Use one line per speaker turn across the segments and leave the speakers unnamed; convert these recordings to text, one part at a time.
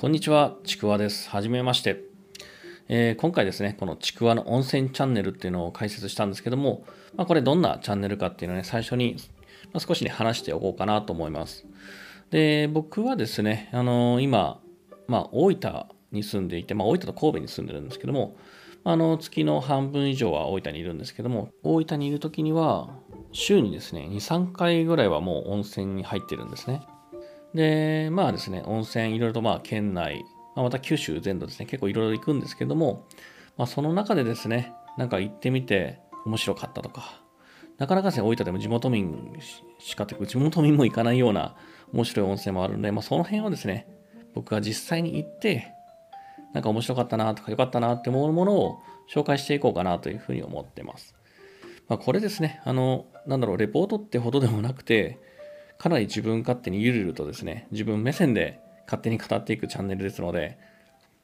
こんにちは、ちくわです。はじめまして。えー今回ですね、このちくわの温泉チャンネルっていうのを解説したんですけども、まあ、これどんなチャンネルかっていうのをね、最初に、まあ少しね、話しておこうかなと思います。で、僕はですね、あのー今、まあ、大分に住んでいて、まあ、大分と神戸に住んでるんですけども、あの月の半分以上は大分にいるんですけども、大分にいる時には、週にですね、2、3回ぐらいはもう温泉に入ってるんですね。で、まあですね、温泉いろいろとまあ県内、まあ、また九州全土ですね、結構いろいろ行くんですけども、まあ、その中でですね、なんか行ってみて面白かったとか、なかなかですね、大分でも地元民しかというか、地元民も行かないような面白い温泉もあるんで、まあ、その辺をですね、僕が実際に行って、なんか面白かったなとか良かったなって思うものを紹介していこうかなというふうに思ってます。まあ、これですね、あの、なんだろう、レポートってほどでもなくて、かなり自分勝手にゆるゆるとですね、自分目線で勝手に語っていくチャンネルですので、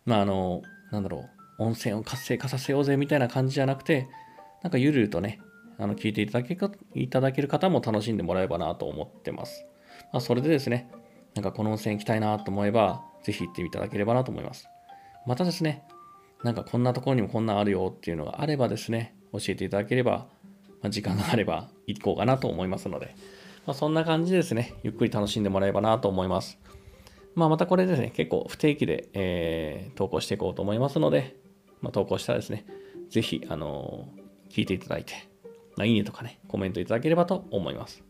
まああの、なんだろう、温泉を活性化させようぜみたいな感じじゃなくて、なんかゆるゆるとね、あの聞いていただけかいただける方も楽しんでもらえばなと思ってます。まあ、それでですね、なんかこの温泉行きたいなと思えば、ぜひ行っていただければなと思います。またですね、なんかこんなところにもこんなんあるよっていうのがあればですね、教えていただければ、まあ、時間があれば行こうかなと思いますので、まあ、そんな感じですね、ゆっくり楽しんでもらえればなと思います。まあ、またこれですね、結構不定期で、えー投稿していこうと思いますので、まあ、投稿したらですね、ぜひ、あのー聞いていただいて、まあ、いいねとかね、コメントいただければと思います。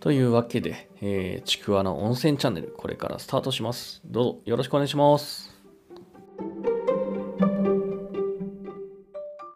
というわけで、えーちくわの温泉チャンネル、これからスタートします。どうぞよろしくお願いします。